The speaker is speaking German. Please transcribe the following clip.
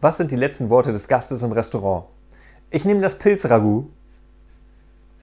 Was sind die letzten Worte des Gastes im Restaurant? Ich nehme das Pilzragout.